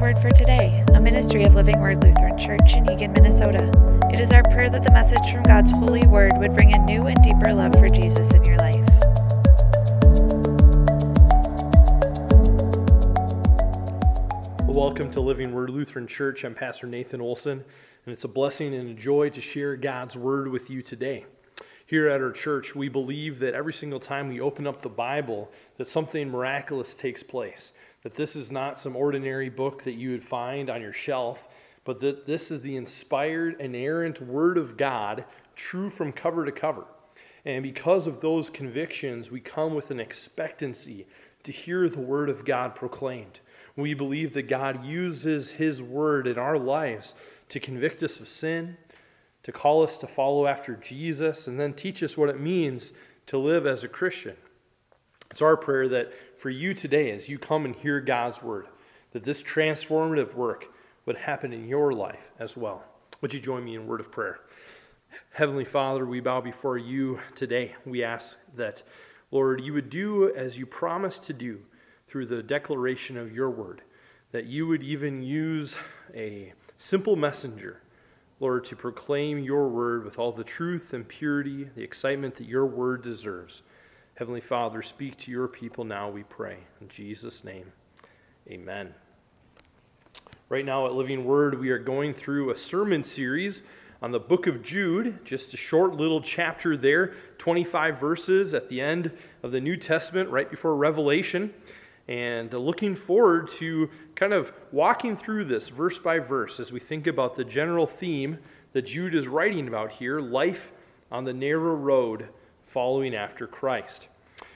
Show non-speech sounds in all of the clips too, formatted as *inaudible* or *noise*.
Word for Today, a ministry of Living Word Lutheran Church in Eagan, Minnesota. It is our prayer that the message from God's holy word would bring a new and deeper love for Jesus in your life. Welcome to Living Word Lutheran Church. I'm Pastor Nathan Olson, and it's a blessing and a joy to share God's Word with you today. Here at our church, we believe that every single time we open up the Bible, that something miraculous takes place that this is not some ordinary book that you would find on your shelf, but that this is the inspired, inerrant Word of God, true from cover to cover. And because of those convictions, we come with an expectancy to hear the Word of God proclaimed. We believe that God uses His Word in our lives to convict us of sin, to call us to follow after Jesus, and then teach us what it means to live as a Christian. It's our prayer that for you today, as you come and hear God's word, that this transformative work would happen in your life as well. Would you join me in word of prayer? Heavenly Father, we bow before you today. We ask that, Lord, you would do as you promised to do through the declaration of your word, that you would even use a simple messenger, Lord, to proclaim your word with all the truth and purity, the excitement that your word deserves. Heavenly Father, speak to your people now, we pray. In Jesus' name, amen. Right now at Living Word, we are going through a sermon series on the book of Jude, just a short little chapter there, 25 verses at the end of the New Testament, right before Revelation. And looking forward to kind of walking through this verse by verse as we think about the general theme that Jude is writing about here life on the narrow road following after Christ.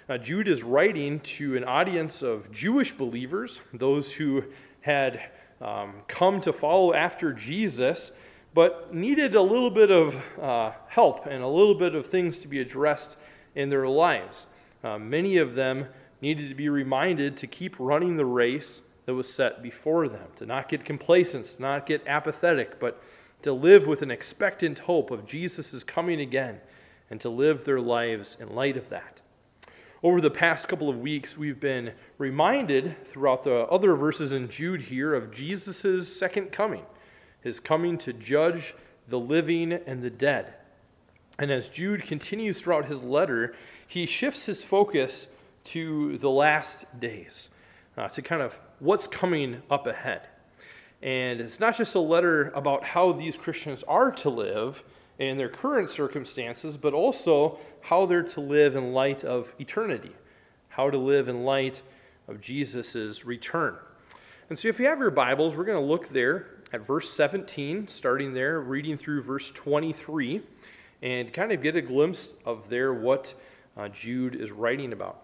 Now, Jude is writing to an audience of Jewish believers, those who had um, come to follow after Jesus, but needed a little bit of uh, help and a little bit of things to be addressed in their lives. Uh, many of them needed to be reminded to keep running the race that was set before them, to not get complacent, to not get apathetic, but to live with an expectant hope of Jesus' coming again and to live their lives in light of that. Over the past couple of weeks, we've been reminded throughout the other verses in Jude here of Jesus' second coming, his coming to judge the living and the dead. And as Jude continues throughout his letter, he shifts his focus to the last days, uh, to kind of what's coming up ahead. And it's not just a letter about how these Christians are to live, in their current circumstances, but also how they're to live in light of eternity, how to live in light of Jesus' return. And so, if you have your Bibles, we're going to look there at verse 17, starting there, reading through verse 23, and kind of get a glimpse of there what uh, Jude is writing about.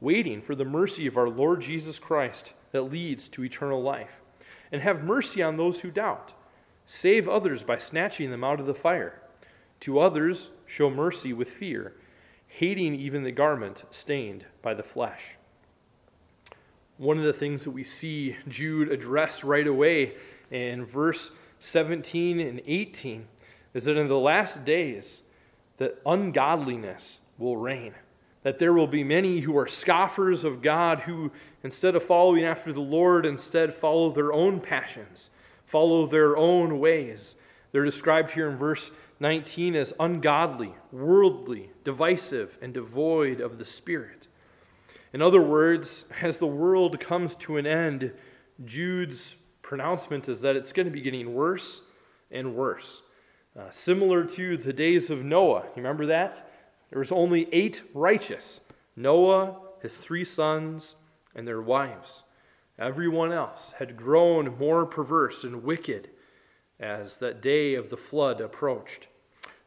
waiting for the mercy of our Lord Jesus Christ that leads to eternal life. And have mercy on those who doubt. Save others by snatching them out of the fire. To others, show mercy with fear, hating even the garment stained by the flesh. One of the things that we see Jude address right away in verse 17 and 18 is that in the last days, that ungodliness will reign. That there will be many who are scoffers of God, who instead of following after the Lord, instead follow their own passions, follow their own ways. They're described here in verse 19 as ungodly, worldly, divisive, and devoid of the Spirit. In other words, as the world comes to an end, Jude's pronouncement is that it's going to be getting worse and worse. Uh, similar to the days of Noah. You remember that? There was only eight righteous Noah, his three sons, and their wives. Everyone else had grown more perverse and wicked as that day of the flood approached.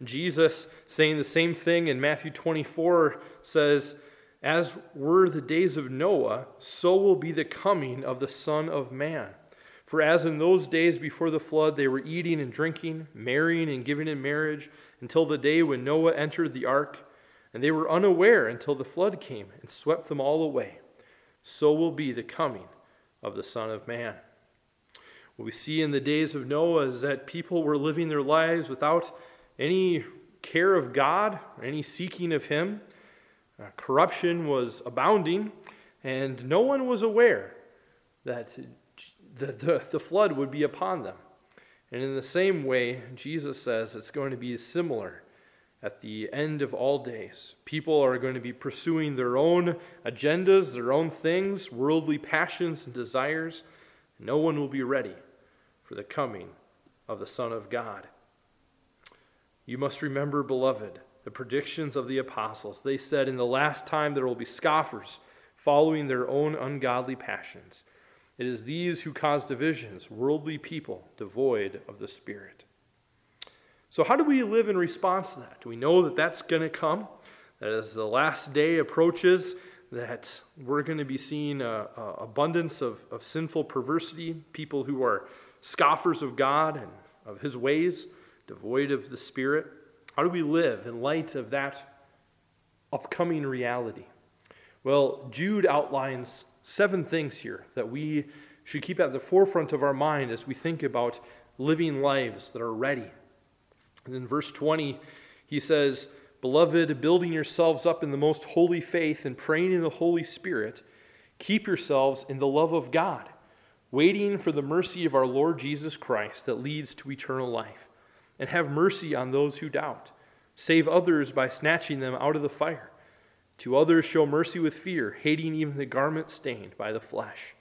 Jesus, saying the same thing in Matthew 24, says, As were the days of Noah, so will be the coming of the Son of Man. For as in those days before the flood, they were eating and drinking, marrying and giving in marriage, until the day when Noah entered the ark, and they were unaware until the flood came and swept them all away. So will be the coming of the Son of Man. What we see in the days of Noah is that people were living their lives without any care of God, any seeking of Him. Uh, corruption was abounding, and no one was aware that the, the, the flood would be upon them. And in the same way, Jesus says it's going to be similar at the end of all days. People are going to be pursuing their own agendas, their own things, worldly passions and desires. No one will be ready for the coming of the Son of God. You must remember, beloved, the predictions of the apostles. They said, In the last time there will be scoffers following their own ungodly passions. It is these who cause divisions, worldly people devoid of the Spirit. So, how do we live in response to that? Do we know that that's going to come? That as the last day approaches, that we're going to be seeing an abundance of, of sinful perversity, people who are scoffers of God and of His ways, devoid of the Spirit. How do we live in light of that upcoming reality? Well, Jude outlines seven things here that we should keep at the forefront of our mind as we think about living lives that are ready. And in verse 20, he says, Beloved, building yourselves up in the most holy faith and praying in the Holy Spirit, keep yourselves in the love of God, waiting for the mercy of our Lord Jesus Christ that leads to eternal life. And have mercy on those who doubt. Save others by snatching them out of the fire. To others, show mercy with fear, hating even the garment stained by the flesh.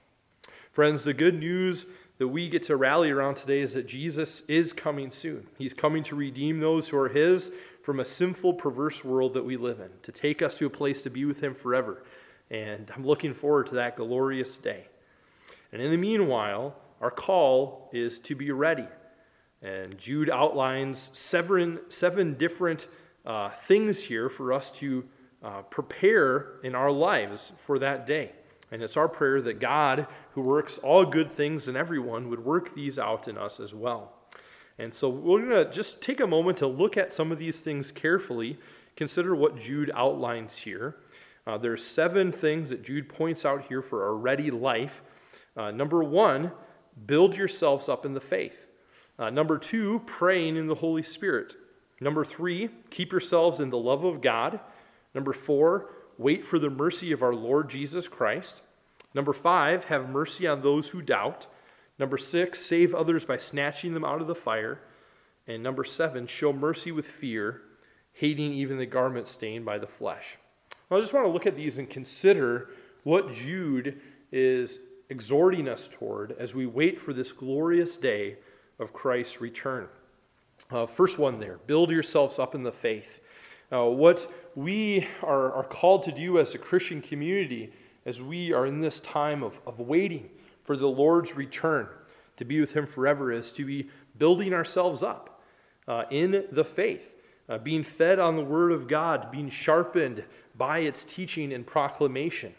Friends, the good news that we get to rally around today is that Jesus is coming soon. He's coming to redeem those who are His from a sinful, perverse world that we live in, to take us to a place to be with Him forever. And I'm looking forward to that glorious day. And in the meanwhile, our call is to be ready. And Jude outlines seven, seven different uh, things here for us to uh, prepare in our lives for that day. And it's our prayer that God, who works all good things in everyone, would work these out in us as well. And so we're going to just take a moment to look at some of these things carefully, consider what Jude outlines here. Uh, are seven things that Jude points out here for a ready life. Uh, number one, build yourselves up in the faith. Uh, number two, praying in the Holy Spirit. Number three, keep yourselves in the love of God. Number four, wait for the mercy of our Lord Jesus Christ. Number five, have mercy on those who doubt. Number six, save others by snatching them out of the fire. And number seven, show mercy with fear, hating even the garment stained by the flesh. Well, I just want to look at these and consider what Jude is exhorting us toward as we wait for this glorious day of Christ's return. Uh, first one there build yourselves up in the faith. Uh, what we are, are called to do as a Christian community as we are in this time of, of waiting for the Lord's return to be with Him forever is to be building ourselves up uh, in the faith, uh, being fed on the Word of God, being sharpened by its teaching and proclamation.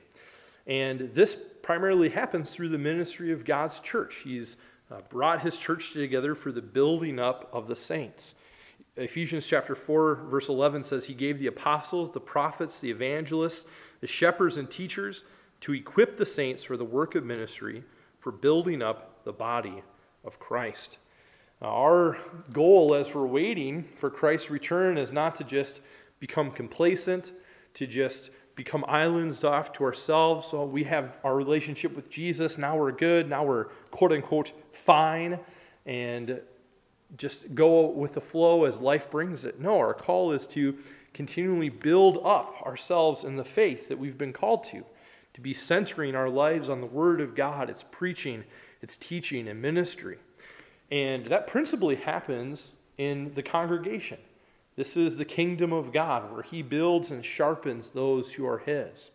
And this primarily happens through the ministry of God's church. He's uh, brought His church together for the building up of the saints. Ephesians chapter 4, verse 11 says, He gave the apostles, the prophets, the evangelists, the shepherds, and teachers to equip the saints for the work of ministry, for building up the body of Christ. Now, our goal as we're waiting for Christ's return is not to just become complacent, to just become islands off to ourselves. So we have our relationship with Jesus. Now we're good. Now we're quote unquote fine. And just go with the flow as life brings it. No, our call is to continually build up ourselves in the faith that we've been called to, to be centering our lives on the Word of God, its preaching, its teaching, and ministry. And that principally happens in the congregation. This is the kingdom of God where He builds and sharpens those who are His.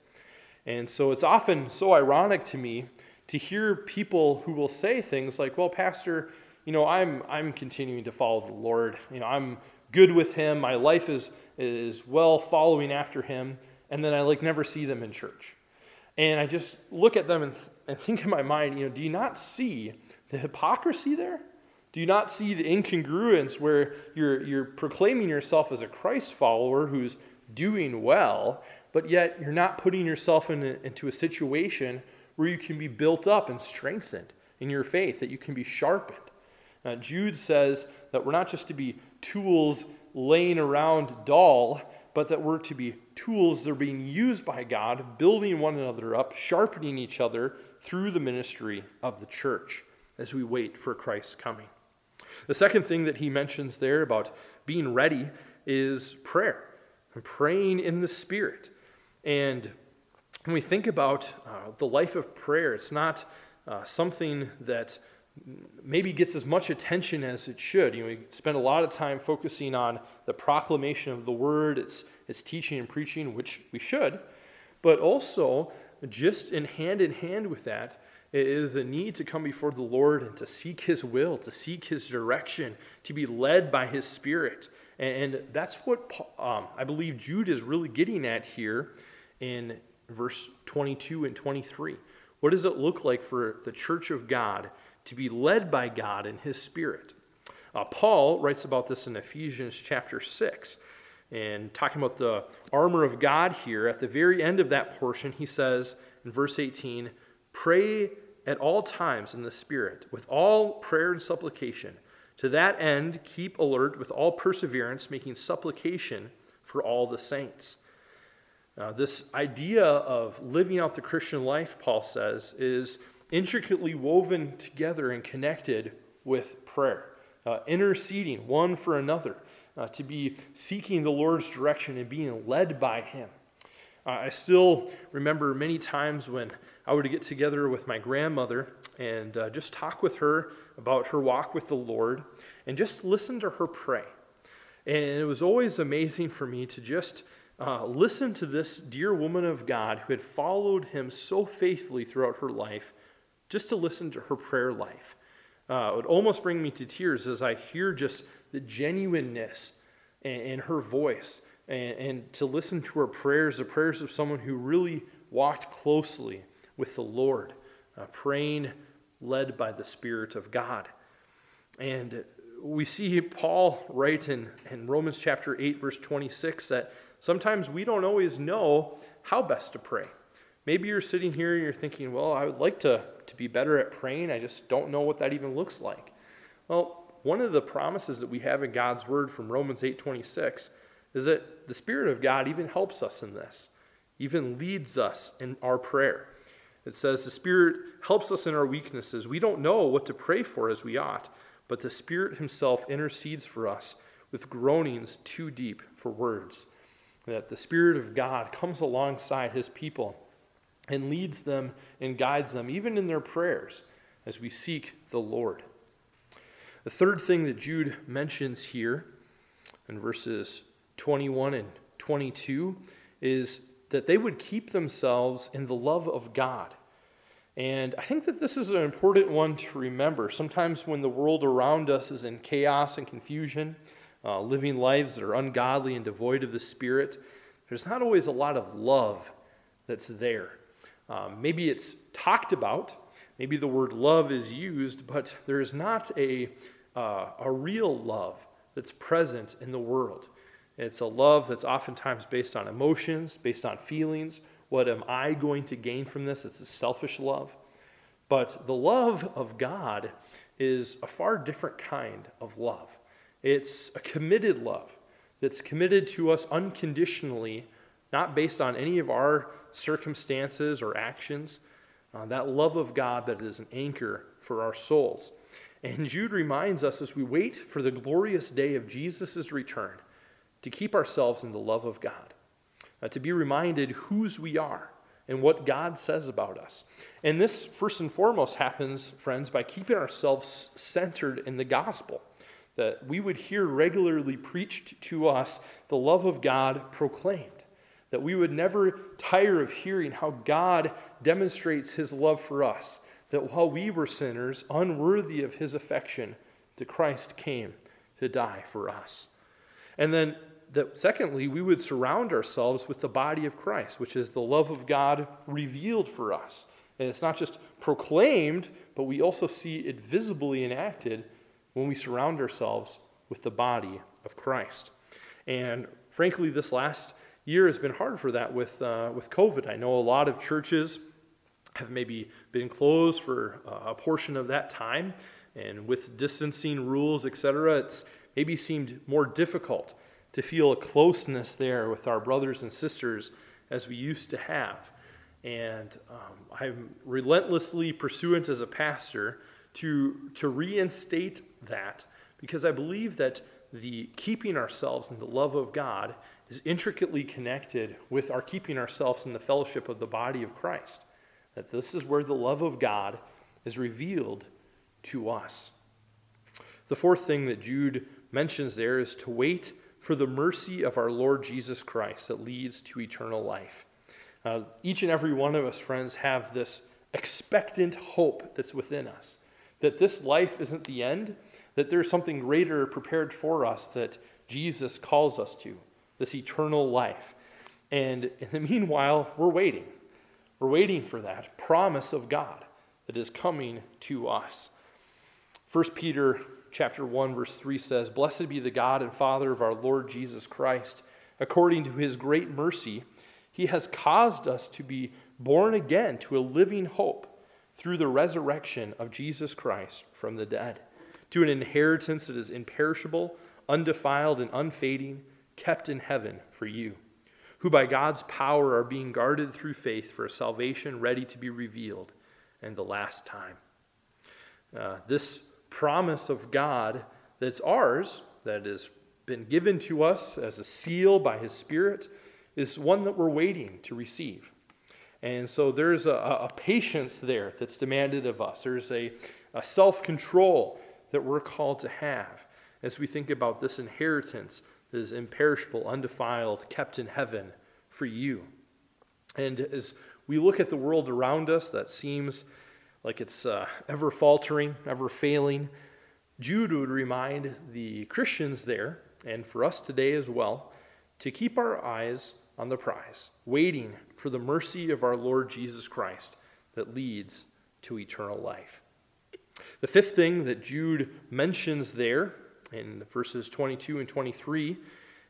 And so it's often so ironic to me to hear people who will say things like, well, Pastor, you know, I'm, I'm continuing to follow the Lord. You know, I'm good with Him. My life is, is well following after Him. And then I like never see them in church. And I just look at them and, and think in my mind, you know, do you not see the hypocrisy there? Do you not see the incongruence where you're, you're proclaiming yourself as a Christ follower who's doing well, but yet you're not putting yourself in a, into a situation where you can be built up and strengthened in your faith, that you can be sharpened? Uh, Jude says that we're not just to be tools laying around dull, but that we're to be tools that are being used by God, building one another up, sharpening each other through the ministry of the church as we wait for Christ's coming. The second thing that he mentions there about being ready is prayer, and praying in the Spirit. And when we think about uh, the life of prayer, it's not uh, something that maybe gets as much attention as it should. You know, we spend a lot of time focusing on the proclamation of the word, its, its teaching and preaching, which we should, but also just in hand in hand with that is a need to come before the Lord and to seek His will, to seek His direction, to be led by His Spirit. And that's what um, I believe Jude is really getting at here in verse 22 and 23. What does it look like for the church of God to be led by God in His Spirit? Uh, Paul writes about this in Ephesians chapter 6. And talking about the armor of God here, at the very end of that portion, he says in verse 18, Pray at all times in the Spirit, with all prayer and supplication. To that end, keep alert with all perseverance, making supplication for all the saints. Uh, this idea of living out the Christian life, Paul says, is intricately woven together and connected with prayer, uh, interceding one for another, uh, to be seeking the Lord's direction and being led by Him. Uh, I still remember many times when I would get together with my grandmother and uh, just talk with her about her walk with the Lord and just listen to her pray. And it was always amazing for me to just uh, listen to this dear woman of God who had followed him so faithfully throughout her life, just to listen to her prayer life. Uh, it would almost bring me to tears as I hear just the genuineness in, in her voice and, and to listen to her prayers, the prayers of someone who really walked closely with the Lord, uh, praying led by the Spirit of God. And we see Paul write in, in Romans chapter 8, verse 26, that sometimes we don't always know how best to pray. Maybe you're sitting here and you're thinking, well, I would like to, to be better at praying. I just don't know what that even looks like. Well, one of the promises that we have in God's word from Romans 8:26 is that the Spirit of God even helps us in this, even leads us in our prayer. It says the Spirit helps us in our weaknesses. We don't know what to pray for as we ought, but the Spirit Himself intercedes for us with groanings too deep for words. That the Spirit of God comes alongside His people and leads them and guides them, even in their prayers, as we seek the Lord. The third thing that Jude mentions here in verses 21 and 22 is that they would keep themselves in the love of God. And I think that this is an important one to remember. Sometimes when the world around us is in chaos and confusion, uh, living lives that are ungodly and devoid of the Spirit, there's not always a lot of love that's there. Um, maybe it's talked about, maybe the word love is used, but there is not a, uh, a real love that's present in the world. It's a love that's oftentimes based on emotions, based on feelings. What am I going to gain from this? It's a selfish love. But the love of God is a far different kind of love. It's a committed love that's committed to us unconditionally, not based on any of our circumstances or actions. Uh, that love of God that is an anchor for our souls. And Jude reminds us as we wait for the glorious day of Jesus' return to keep ourselves in the love of God, uh, to be reminded whose we are and what God says about us. And this, first and foremost, happens, friends, by keeping ourselves centered in the gospel. That we would hear regularly preached to us the love of God proclaimed. That we would never tire of hearing how God demonstrates his love for us. That while we were sinners, unworthy of his affection, the Christ came to die for us. And then that secondly, we would surround ourselves with the body of Christ, which is the love of God revealed for us And it's not just proclaimed, but we also see it visibly enacted when we surround ourselves with the body of Christ. And frankly, this last year has been hard for that with, uh, with COVID. I know a lot of churches have maybe been closed for a portion of that time, and with distancing rules, etc., it's maybe seemed more difficult to feel a closeness there with our brothers and sisters as we used to have. And um, I'm relentlessly pursuant as a pastor to, to reinstate that because I believe that the keeping ourselves in the love of God is intricately connected with our keeping ourselves in the fellowship of the body of Christ. That this is where the love of God is revealed to us. The fourth thing that Jude mentions there is to wait for the mercy of our Lord Jesus Christ that leads to eternal life. Uh, each and every one of us, friends, have this expectant hope that's within us that this life isn't the end, that there's something greater prepared for us that Jesus calls us to, this eternal life. And in the *laughs* meanwhile, we're waiting. We're waiting for that promise of God that is coming to us. 1 Peter chapter 1 verse 3 says, "Blessed be the God and Father of our Lord Jesus Christ, according to his great mercy, he has caused us to be born again to a living hope through the resurrection of Jesus Christ from the dead." to an inheritance that is imperishable, undefiled, and unfading, kept in heaven for you, who by God's power are being guarded through faith for a salvation ready to be revealed in the last time. Uh, this promise of God that's ours, that has been given to us as a seal by His Spirit, is one that we're waiting to receive. And so there's a, a patience there that's demanded of us. There's a, a self control that we're called to have as we think about this inheritance that is imperishable, undefiled, kept in heaven for you. And as we look at the world around us that seems like it's uh, ever faltering, ever failing, Jude would remind the Christians there, and for us today as well, to keep our eyes on the prize, waiting for the mercy of our Lord Jesus Christ that leads to eternal life. The fifth thing that Jude mentions there in verses 22 and 23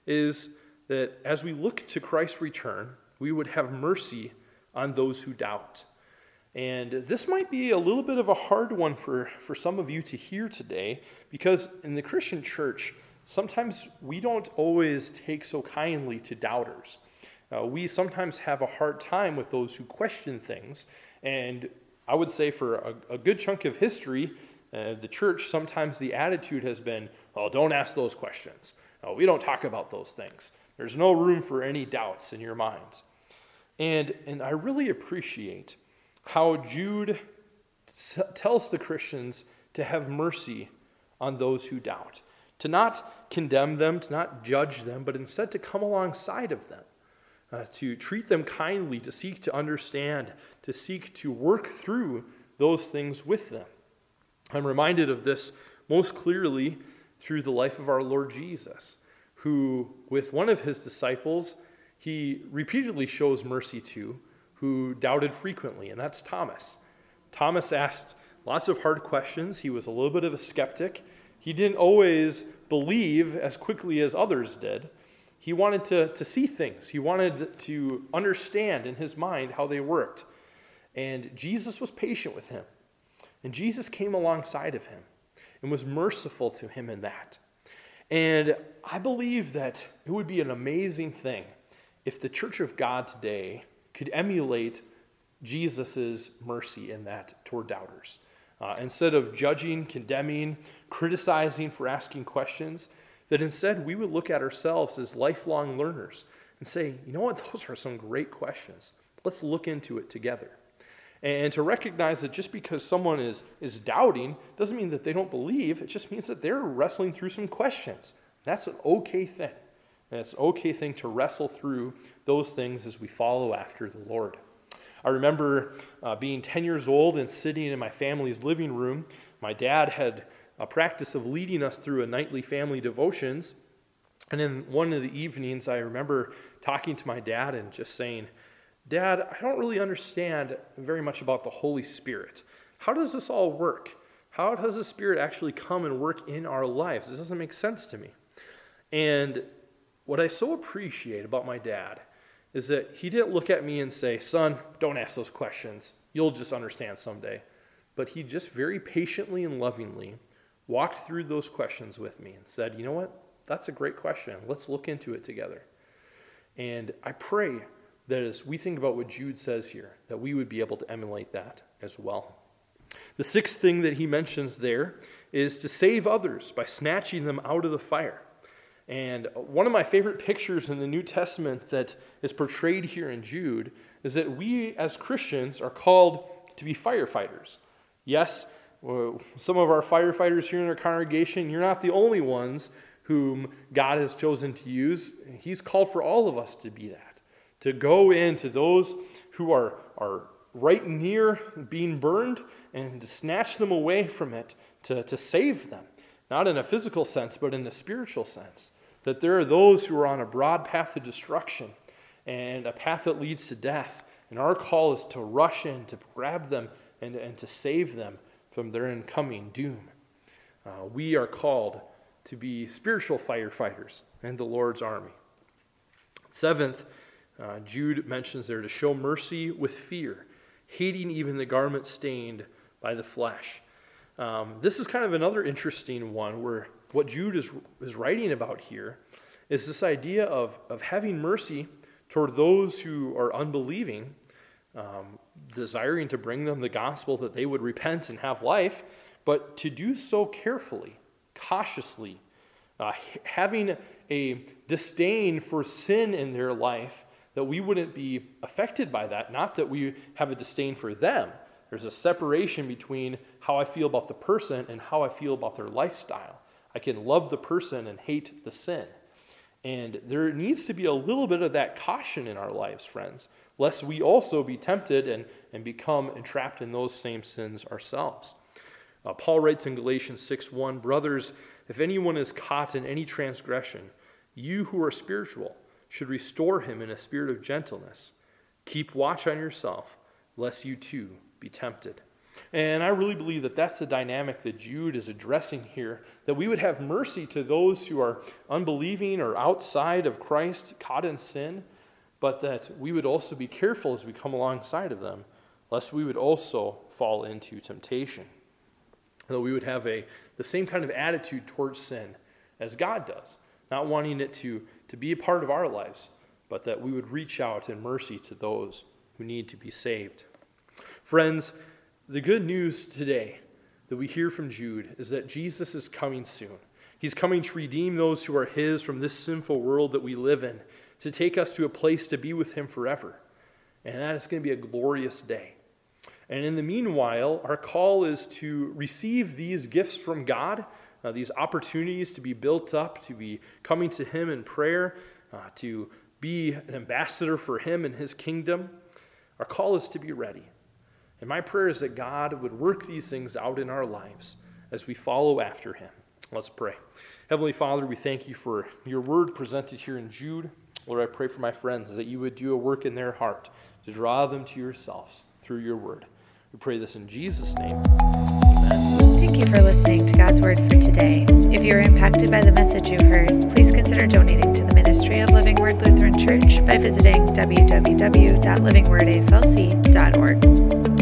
is that as we look to Christ's return, we would have mercy on those who doubt. And this might be a little bit of a hard one for, for some of you to hear today because in the Christian church, sometimes we don't always take so kindly to doubters. Uh, we sometimes have a hard time with those who question things, and I would say for a, a good chunk of history, uh, the church, sometimes the attitude has been, oh, don't ask those questions. Oh, we don't talk about those things. There's no room for any doubts in your minds. And, and I really appreciate how Jude tells the Christians to have mercy on those who doubt, to not condemn them, to not judge them, but instead to come alongside of them uh, to treat them kindly, to seek to understand, to seek to work through those things with them. I'm reminded of this most clearly through the life of our Lord Jesus, who, with one of his disciples, he repeatedly shows mercy to, who doubted frequently, and that's Thomas. Thomas asked lots of hard questions. He was a little bit of a skeptic. He didn't always believe as quickly as others did. He wanted to, to see things, he wanted to understand in his mind how they worked. And Jesus was patient with him. And Jesus came alongside of him and was merciful to him in that. And I believe that it would be an amazing thing if the church of God today could emulate Jesus' mercy in that toward doubters. Uh, instead of judging, condemning, criticizing for asking questions, that instead we would look at ourselves as lifelong learners and say, you know what, *laughs* those are some great questions. Let's look into it together. And to recognize that just because someone is, is doubting doesn't mean that they don't believe, it just means that they're wrestling through some questions. That's an okay thing. And it's an okay thing to wrestle through those things as we follow after the Lord. I remember uh, being 10 years old and sitting in my family's living room. My dad had a practice of leading us through a nightly family devotions. And in one of the evenings, I remember talking to my dad and just saying, Dad, I don't really understand very much about the Holy Spirit. How does this all work? How does the Spirit actually come and work in our lives? This doesn't make sense to me. And what I so appreciate about my dad is that he didn't look at me and say, Son, don't ask those questions. You'll just understand someday. But he just very patiently and lovingly walked through those questions with me and said, You know what? That's a great question. Let's look into it together. And I pray that as we think about what Jude says here, that we would be able to emulate that as well. The sixth thing that he mentions there is to save others by snatching them out of the fire. And one of my favorite pictures in the New Testament that is portrayed here in Jude is that we as Christians are called to be firefighters. Yes, some of our firefighters here in our congregation, you're not the only ones whom God has chosen to use. He's called for all of us to be that, to go into those who are, are right near being burned and to snatch them away from it, to, to save them. Not in a physical sense, but in a spiritual sense. That there are those who are on a broad path of destruction and a path that leads to death. And our call is to rush in, to grab them, and, and to save them from their incoming doom. Uh, we are called to be spiritual firefighters in the Lord's army. Seventh, uh, Jude mentions there to show mercy with fear, hating even the garment stained by the flesh. Um, this is kind of another interesting one where what Jude is, is writing about here is this idea of, of having mercy toward those who are unbelieving, um, desiring to bring them the gospel that they would repent and have life, but to do so carefully, cautiously, uh, having a disdain for sin in their life, that we wouldn't be affected by that, not that we have a disdain for them. There's a separation between how I feel about the person and how I feel about their lifestyle. I can love the person and hate the sin. And there needs to be a little bit of that caution in our lives, friends, lest we also be tempted and, and become entrapped in those same sins ourselves. Uh, Paul writes in Galatians 6 1 Brothers, if anyone is caught in any transgression, you who are spiritual should restore him in a spirit of gentleness. Keep watch on yourself, lest you too be tempted. And I really believe that that's the dynamic that Jude is addressing here that we would have mercy to those who are unbelieving or outside of Christ, caught in sin, but that we would also be careful as we come alongside of them, lest we would also fall into temptation. That we would have a, the same kind of attitude towards sin as God does, not wanting it to, to be a part of our lives, but that we would reach out in mercy to those who need to be saved. Friends, the good news today that we hear from Jude is that Jesus is coming soon. He's coming to redeem those who are His from this sinful world that we live in, to take us to a place to be with Him forever. And that is going to be a glorious day. And in the meanwhile, our call is to receive these gifts from God, uh, these opportunities to be built up, to be coming to Him in prayer, uh, to be an ambassador for Him and His kingdom. Our call is to be ready. And my prayer is that God would work these things out in our lives as we follow after him. Let's pray. Heavenly Father, we thank you for your word presented here in Jude. Lord, I pray for my friends that you would do a work in their heart to draw them to yourselves through your word. We pray this in Jesus' name. You for listening to God's Word for today. If you are impacted by the message you've heard, please consider donating to the ministry of Living Word Lutheran Church by visiting www.livingwordaflc.org.